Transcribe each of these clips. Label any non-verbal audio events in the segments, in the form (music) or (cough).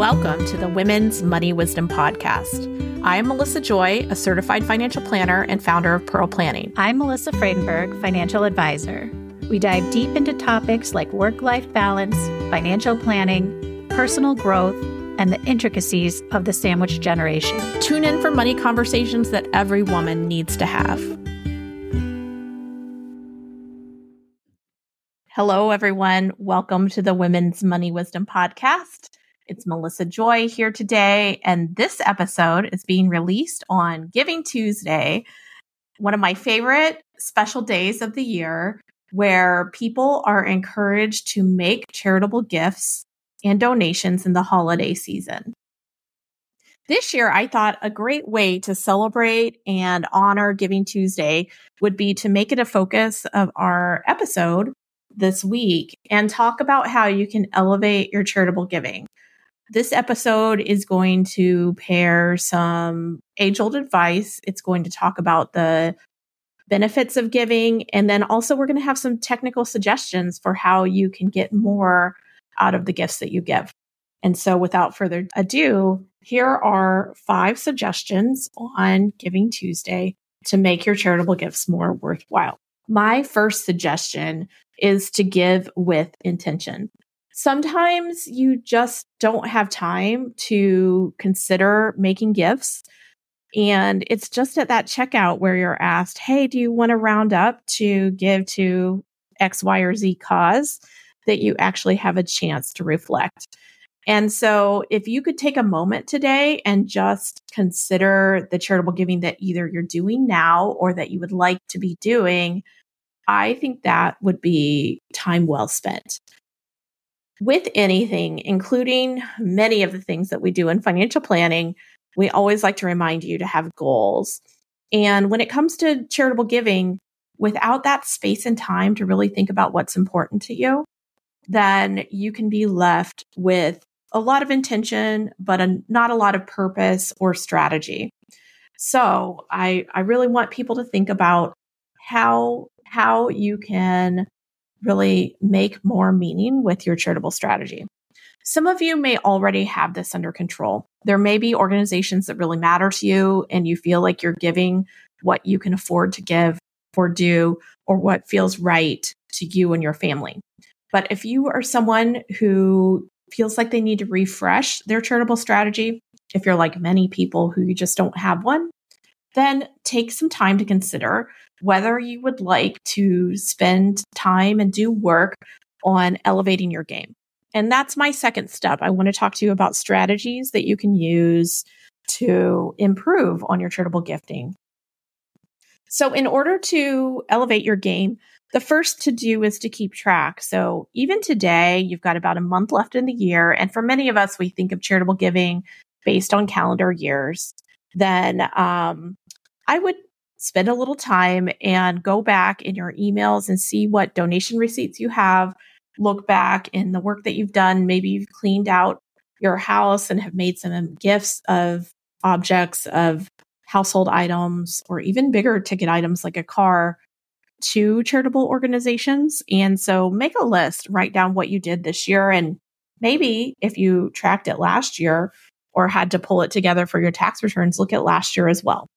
Welcome to the Women's Money Wisdom Podcast. I am Melissa Joy, a certified financial planner and founder of Pearl Planning. I'm Melissa Freidenberg, financial advisor. We dive deep into topics like work life balance, financial planning, personal growth, and the intricacies of the sandwich generation. Tune in for money conversations that every woman needs to have. Hello, everyone. Welcome to the Women's Money Wisdom Podcast. It's Melissa Joy here today, and this episode is being released on Giving Tuesday, one of my favorite special days of the year where people are encouraged to make charitable gifts and donations in the holiday season. This year, I thought a great way to celebrate and honor Giving Tuesday would be to make it a focus of our episode this week and talk about how you can elevate your charitable giving. This episode is going to pair some age old advice. It's going to talk about the benefits of giving. And then also, we're going to have some technical suggestions for how you can get more out of the gifts that you give. And so, without further ado, here are five suggestions on Giving Tuesday to make your charitable gifts more worthwhile. My first suggestion is to give with intention sometimes you just don't have time to consider making gifts. And it's just at that checkout where you're asked, Hey, do you want to round up to give to X, Y, or Z cause that you actually have a chance to reflect? And so, if you could take a moment today and just consider the charitable giving that either you're doing now or that you would like to be doing, I think that would be time well spent with anything, including many of the things that we do in financial planning, we always like to remind you to have goals. And when it comes to charitable giving, without that space and time to really think about what's important to you, then you can be left with a lot of intention, but a, not a lot of purpose or strategy. So I, I really want people to think about how, how you can really make more meaning with your charitable strategy. Some of you may already have this under control. There may be organizations that really matter to you and you feel like you're giving what you can afford to give or do or what feels right to you and your family. But if you are someone who feels like they need to refresh their charitable strategy, if you're like many people who you just don't have one, then take some time to consider whether you would like to spend time and do work on elevating your game. And that's my second step. I want to talk to you about strategies that you can use to improve on your charitable gifting. So, in order to elevate your game, the first to do is to keep track. So, even today, you've got about a month left in the year. And for many of us, we think of charitable giving based on calendar years. Then um, I would spend a little time and go back in your emails and see what donation receipts you have. Look back in the work that you've done. Maybe you've cleaned out your house and have made some gifts of objects, of household items, or even bigger ticket items like a car to charitable organizations. And so make a list, write down what you did this year. And maybe if you tracked it last year or had to pull it together for your tax returns, look at last year as well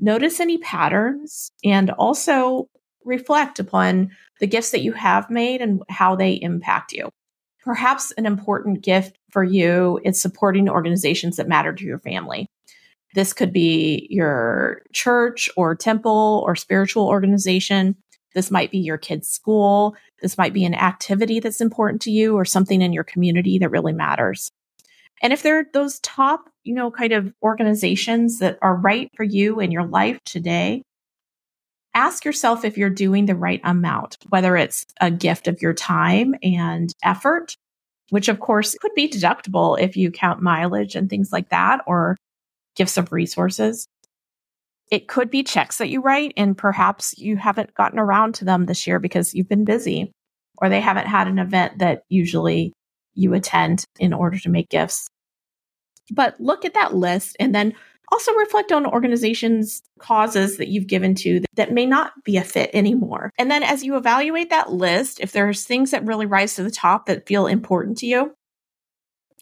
notice any patterns and also reflect upon the gifts that you have made and how they impact you. Perhaps an important gift for you is supporting organizations that matter to your family. This could be your church or temple or spiritual organization. This might be your kid's school. This might be an activity that's important to you or something in your community that really matters. And if there are those top, you know, kind of organizations that are right for you in your life today, ask yourself if you're doing the right amount, whether it's a gift of your time and effort, which of course could be deductible if you count mileage and things like that, or gifts of resources. It could be checks that you write, and perhaps you haven't gotten around to them this year because you've been busy, or they haven't had an event that usually you attend in order to make gifts. But look at that list and then also reflect on organizations causes that you've given to that may not be a fit anymore. And then as you evaluate that list, if there's things that really rise to the top that feel important to you,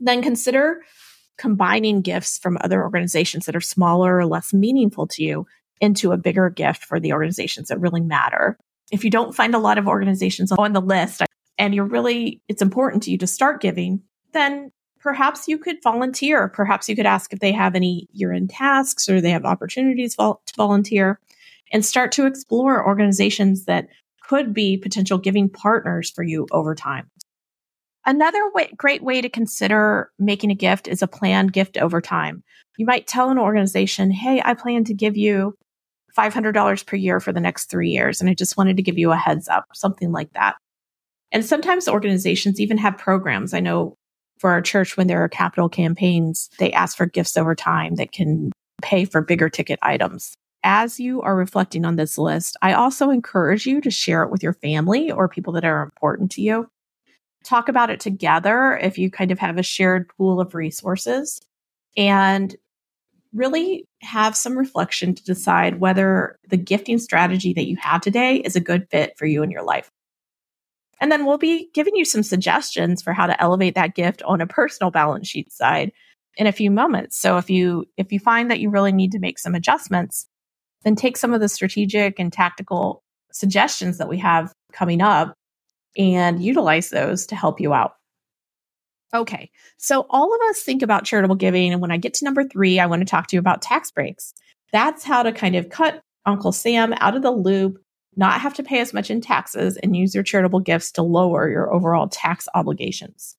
Then consider combining gifts from other organizations that are smaller or less meaningful to you into a bigger gift for the organizations that really matter. If you don't find a lot of organizations on the list and you're really, it's important to you to start giving, then perhaps you could volunteer. Perhaps you could ask if they have any year end tasks or they have opportunities to volunteer and start to explore organizations that could be potential giving partners for you over time. Another way, great way to consider making a gift is a planned gift over time. You might tell an organization, Hey, I plan to give you $500 per year for the next three years. And I just wanted to give you a heads up, something like that. And sometimes organizations even have programs. I know for our church, when there are capital campaigns, they ask for gifts over time that can pay for bigger ticket items. As you are reflecting on this list, I also encourage you to share it with your family or people that are important to you. Talk about it together if you kind of have a shared pool of resources and really have some reflection to decide whether the gifting strategy that you have today is a good fit for you in your life. And then we'll be giving you some suggestions for how to elevate that gift on a personal balance sheet side in a few moments. So if you if you find that you really need to make some adjustments, then take some of the strategic and tactical suggestions that we have coming up and utilize those to help you out. Okay, so all of us think about charitable giving. And when I get to number three, I want to talk to you about tax breaks. That's how to kind of cut Uncle Sam out of the loop, not have to pay as much in taxes, and use your charitable gifts to lower your overall tax obligations.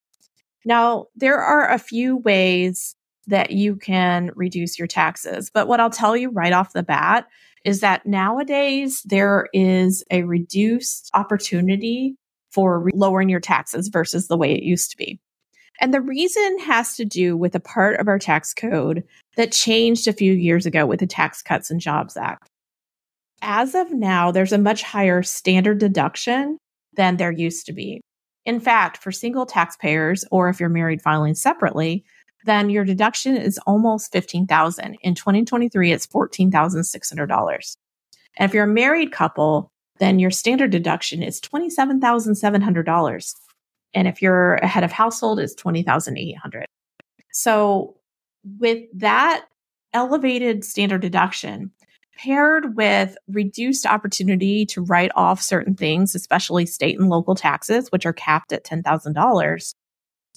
Now, there are a few ways that you can reduce your taxes, but what I'll tell you right off the bat is that nowadays there is a reduced opportunity for re- lowering your taxes versus the way it used to be. And the reason has to do with a part of our tax code that changed a few years ago with the Tax Cuts and Jobs Act. As of now, there's a much higher standard deduction than there used to be. In fact, for single taxpayers or if you're married filing separately, then your deduction is almost 15,000. In 2023, it's $14,600. And if you're a married couple, then your standard deduction is $27,700. And if you're a head of household, it's 20,800. So with that elevated standard deduction paired with reduced opportunity to write off certain things, especially state and local taxes, which are capped at $10,000,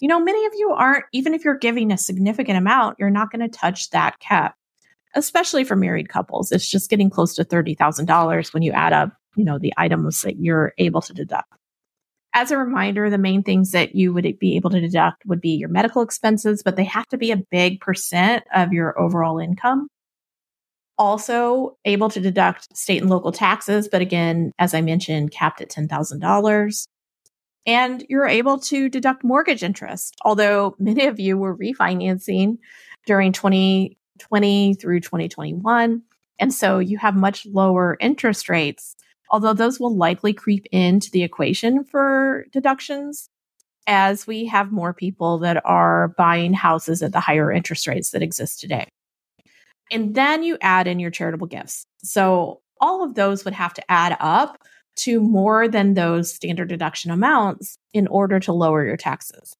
you know, many of you aren't, even if you're giving a significant amount, you're not going to touch that cap, especially for married couples. It's just getting close to $30,000 when you add up, you know, the items that you're able to deduct. As a reminder, the main things that you would be able to deduct would be your medical expenses, but they have to be a big percent of your overall income. Also, able to deduct state and local taxes, but again, as I mentioned, capped at $10,000. And you're able to deduct mortgage interest, although many of you were refinancing during 2020 through 2021. And so you have much lower interest rates although those will likely creep into the equation for deductions as we have more people that are buying houses at the higher interest rates that exist today. And then you add in your charitable gifts. So all of those would have to add up to more than those standard deduction amounts in order to lower your taxes.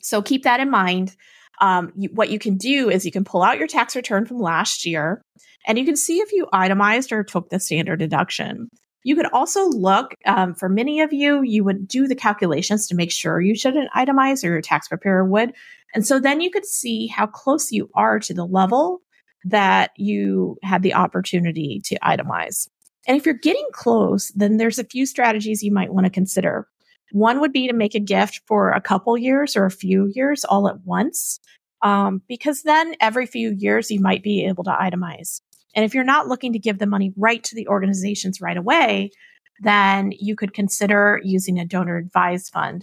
So keep that in mind. Um, you, what you can do is you can pull out your tax return from last year and you can see if you itemized or took the standard deduction. You could also look um, for many of you, you would do the calculations to make sure you shouldn't itemize or your tax preparer would. And so then you could see how close you are to the level that you had the opportunity to itemize. And if you're getting close, then there's a few strategies you might want to consider. One would be to make a gift for a couple years or a few years all at once, um, because then every few years you might be able to itemize. And if you're not looking to give the money right to the organizations right away, then you could consider using a donor advised fund.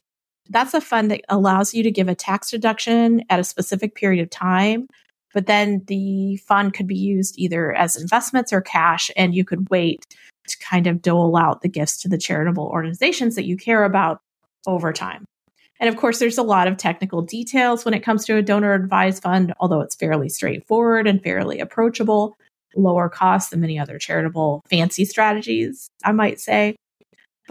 That's a fund that allows you to give a tax deduction at a specific period of time, but then the fund could be used either as investments or cash, and you could wait to kind of dole out the gifts to the charitable organizations that you care about over time. And of course, there's a lot of technical details when it comes to a donor advised fund, although it's fairly straightforward and fairly approachable lower cost than many other charitable fancy strategies, I might say.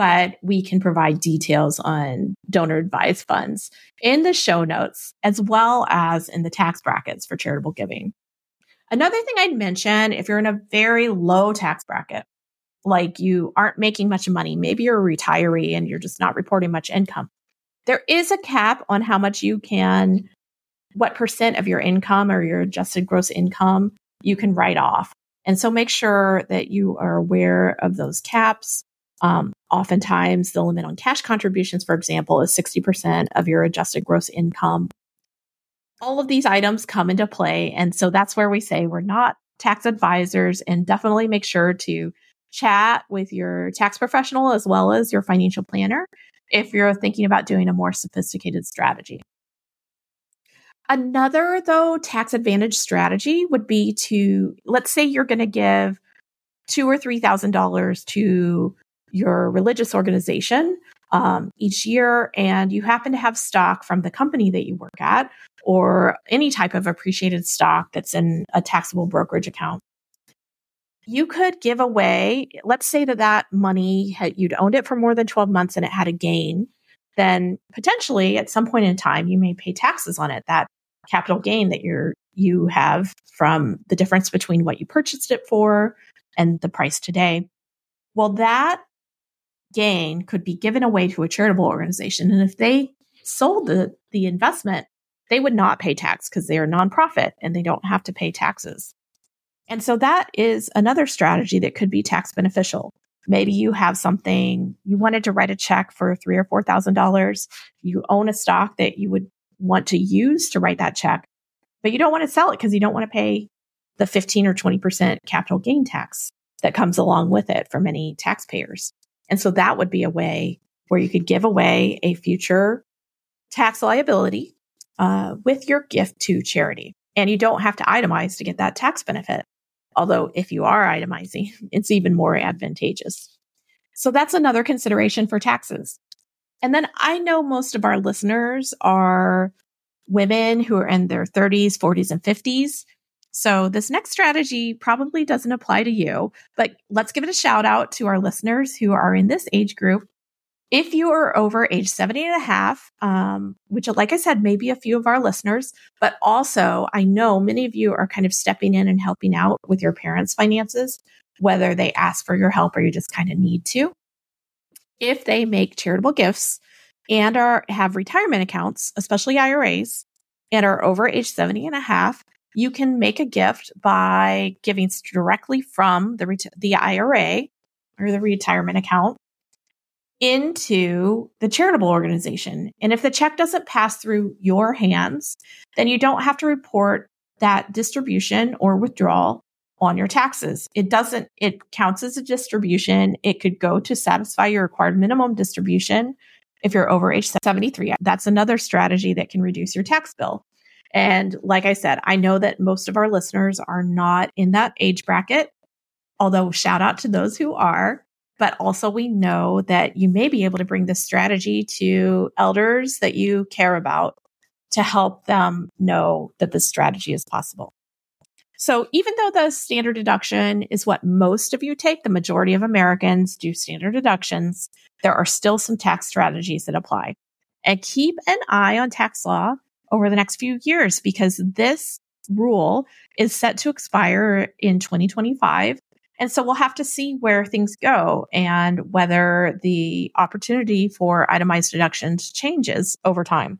But we can provide details on donor advised funds in the show notes as well as in the tax brackets for charitable giving. Another thing I'd mention if you're in a very low tax bracket, like you aren't making much money, maybe you're a retiree and you're just not reporting much income, there is a cap on how much you can, what percent of your income or your adjusted gross income you can write off. And so make sure that you are aware of those caps. Um, oftentimes, the limit on cash contributions, for example, is 60% of your adjusted gross income. All of these items come into play. And so that's where we say we're not tax advisors and definitely make sure to chat with your tax professional as well as your financial planner if you're thinking about doing a more sophisticated strategy. Another, though, tax advantage strategy would be to let's say you're going to give two or three thousand dollars to your religious organization um, each year, and you happen to have stock from the company that you work at, or any type of appreciated stock that's in a taxable brokerage account you could give away, let's say that that money had, you'd owned it for more than 12 months and it had a gain, then potentially at some point in time, you may pay taxes on it. That capital gain that you're, you have from the difference between what you purchased it for and the price today. Well, that gain could be given away to a charitable organization. And if they sold the, the investment, they would not pay tax because they are nonprofit and they don't have to pay taxes. And so that is another strategy that could be tax beneficial. Maybe you have something you wanted to write a check for three or four thousand dollars. You own a stock that you would want to use to write that check, but you don't want to sell it because you don't want to pay the 15 or 20% capital gain tax that comes along with it for many taxpayers. And so that would be a way where you could give away a future tax liability uh, with your gift to charity. And you don't have to itemize to get that tax benefit. Although if you are itemizing, (laughs) it's even more advantageous. So that's another consideration for taxes. And then I know most of our listeners are women who are in their 30s, 40s, and 50s. So this next strategy probably doesn't apply to you, but let's give it a shout out to our listeners who are in this age group if you are over age 70 and a half, um, which, like I said, maybe a few of our listeners, but also I know many of you are kind of stepping in and helping out with your parents' finances, whether they ask for your help or you just kind of need to. If they make charitable gifts and are have retirement accounts, especially IRAs, and are over age 70 and a half, you can make a gift by giving directly from the, the IRA or the retirement account into the charitable organization. And if the check doesn't pass through your hands, then you don't have to report that distribution or withdrawal on your taxes. It doesn't, it counts as a distribution. It could go to satisfy your required minimum distribution if you're over age 73. That's another strategy that can reduce your tax bill. And like I said, I know that most of our listeners are not in that age bracket, although shout out to those who are. But also, we know that you may be able to bring this strategy to elders that you care about to help them know that this strategy is possible. So, even though the standard deduction is what most of you take, the majority of Americans do standard deductions, there are still some tax strategies that apply. And keep an eye on tax law over the next few years because this rule is set to expire in 2025 and so we'll have to see where things go and whether the opportunity for itemized deductions changes over time.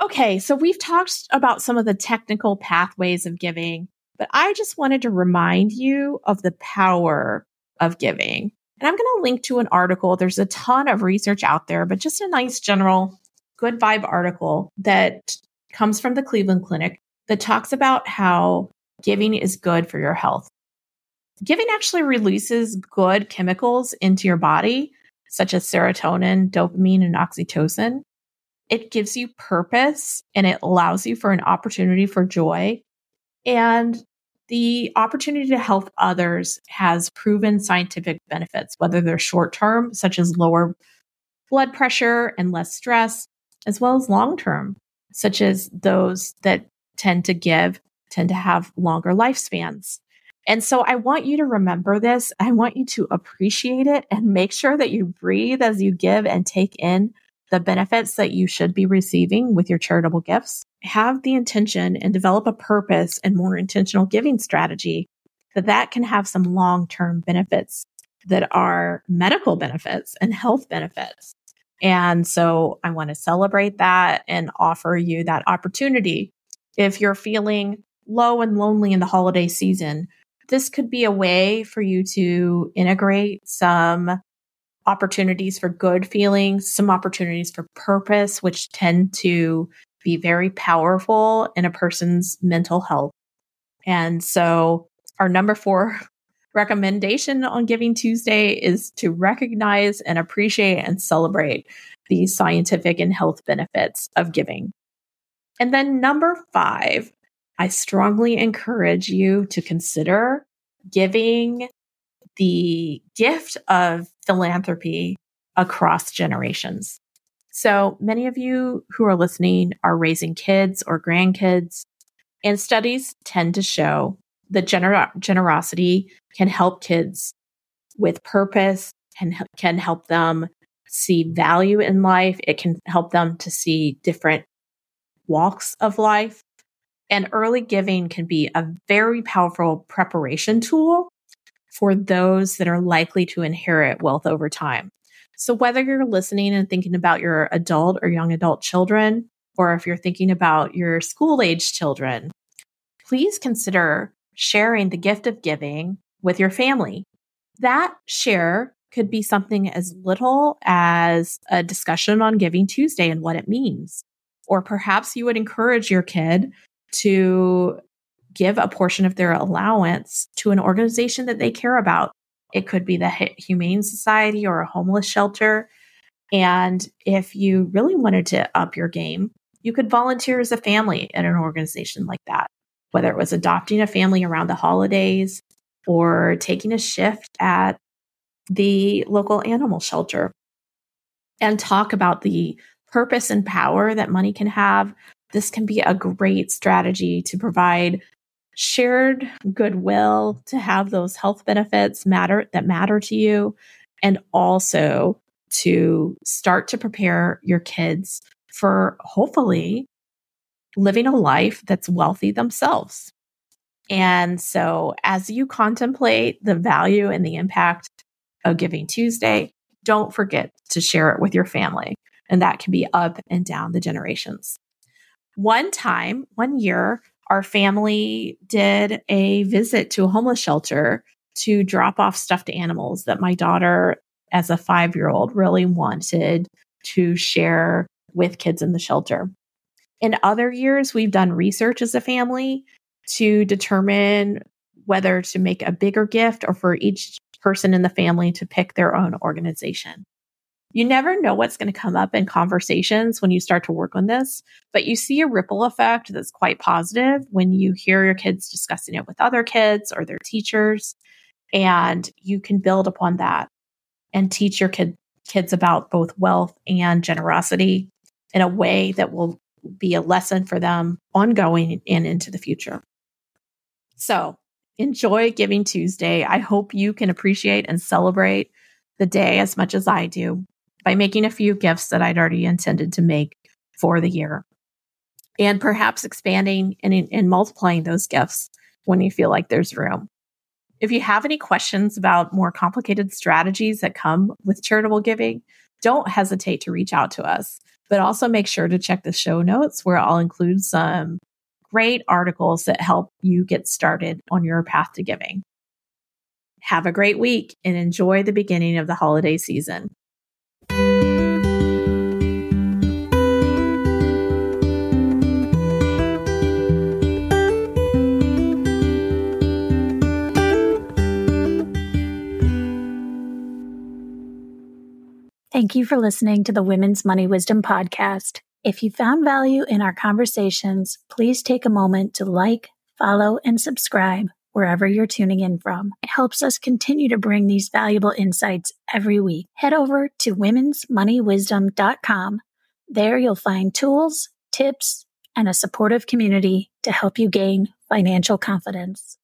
Okay, so we've talked about some of the technical pathways of giving, but I just wanted to remind you of the power of giving. And I'm going to link to an article. There's a ton of research out there, but just a nice general good vibe article that comes from the Cleveland Clinic that talks about how giving is good for your health giving actually releases good chemicals into your body, such as serotonin, dopamine, and oxytocin. It gives you purpose and it allows you for an opportunity for joy. And the opportunity to help others has proven scientific benefits, whether they're short term, such as lower blood pressure and less stress, as well as long term, such as those that tend to give tend to have longer lifespans. And so I want you to remember this. I want you to appreciate it and make sure that you breathe as you give and take in the benefits that you should be receiving with your charitable gifts. Have the intention and develop a purpose and more intentional giving strategy that that can have some long-term benefits that are medical benefits and health benefits. And so I want to celebrate that and offer you that opportunity. If you're feeling low and lonely in the holiday season, this could be a way for you to integrate some opportunities for good feelings, some opportunities for purpose, which tend to be very powerful in a person's mental health. And so our number four recommendation on Giving Tuesday is to recognize and appreciate and celebrate the scientific and health benefits of giving. And then number five, I strongly encourage you to consider giving the gift of philanthropy across generations. So many of you who are listening are raising kids or grandkids, and studies tend to show that gener- generosity can help kids with purpose, and can help them see value in life. It can help them to see different walks of life. And early giving can be a very powerful preparation tool for those that are likely to inherit wealth over time. So whether you're listening and thinking about your adult or young adult children, or if you're thinking about your school age children, please consider sharing the gift of giving with your family. That share could be something as little as a discussion on Giving Tuesday and what it means. Or perhaps you would encourage your kid to give a portion of their allowance to an organization that they care about. It could be the Humane Society or a homeless shelter. And if you really wanted to up your game, you could volunteer as a family at an organization like that, whether it was adopting a family around the holidays or taking a shift at the local animal shelter and talk about the purpose and power that money can have. This can be a great strategy to provide shared goodwill to have those health benefits matter that matter to you and also to start to prepare your kids for hopefully living a life that's wealthy themselves. And so as you contemplate the value and the impact of Giving Tuesday, don't forget to share it with your family. And that can be up and down the generations. One time, one year, our family did a visit to a homeless shelter to drop off stuffed animals that my daughter, as a five year old, really wanted to share with kids in the shelter. In other years, we've done research as a family to determine whether to make a bigger gift or for each person in the family to pick their own organization. You never know what's going to come up in conversations when you start to work on this, but you see a ripple effect that's quite positive when you hear your kids discussing it with other kids or their teachers. And you can build upon that and teach your kid, kids about both wealth and generosity in a way that will be a lesson for them ongoing and into the future. So enjoy Giving Tuesday. I hope you can appreciate and celebrate the day as much as I do by making a few gifts that I'd already intended to make for the year. And perhaps expanding and, and multiplying those gifts when you feel like there's room. If you have any questions about more complicated strategies that come with charitable giving, don't hesitate to reach out to us. But also make sure to check the show notes where I'll include some great articles that help you get started on your path to giving. Have a great week and enjoy the beginning of the holiday season. You for listening to the Women's Money Wisdom Podcast. If you found value in our conversations, please take a moment to like, follow, and subscribe wherever you're tuning in from. It helps us continue to bring these valuable insights every week. Head over to womensmoneywisdom.com. There you'll find tools, tips, and a supportive community to help you gain financial confidence.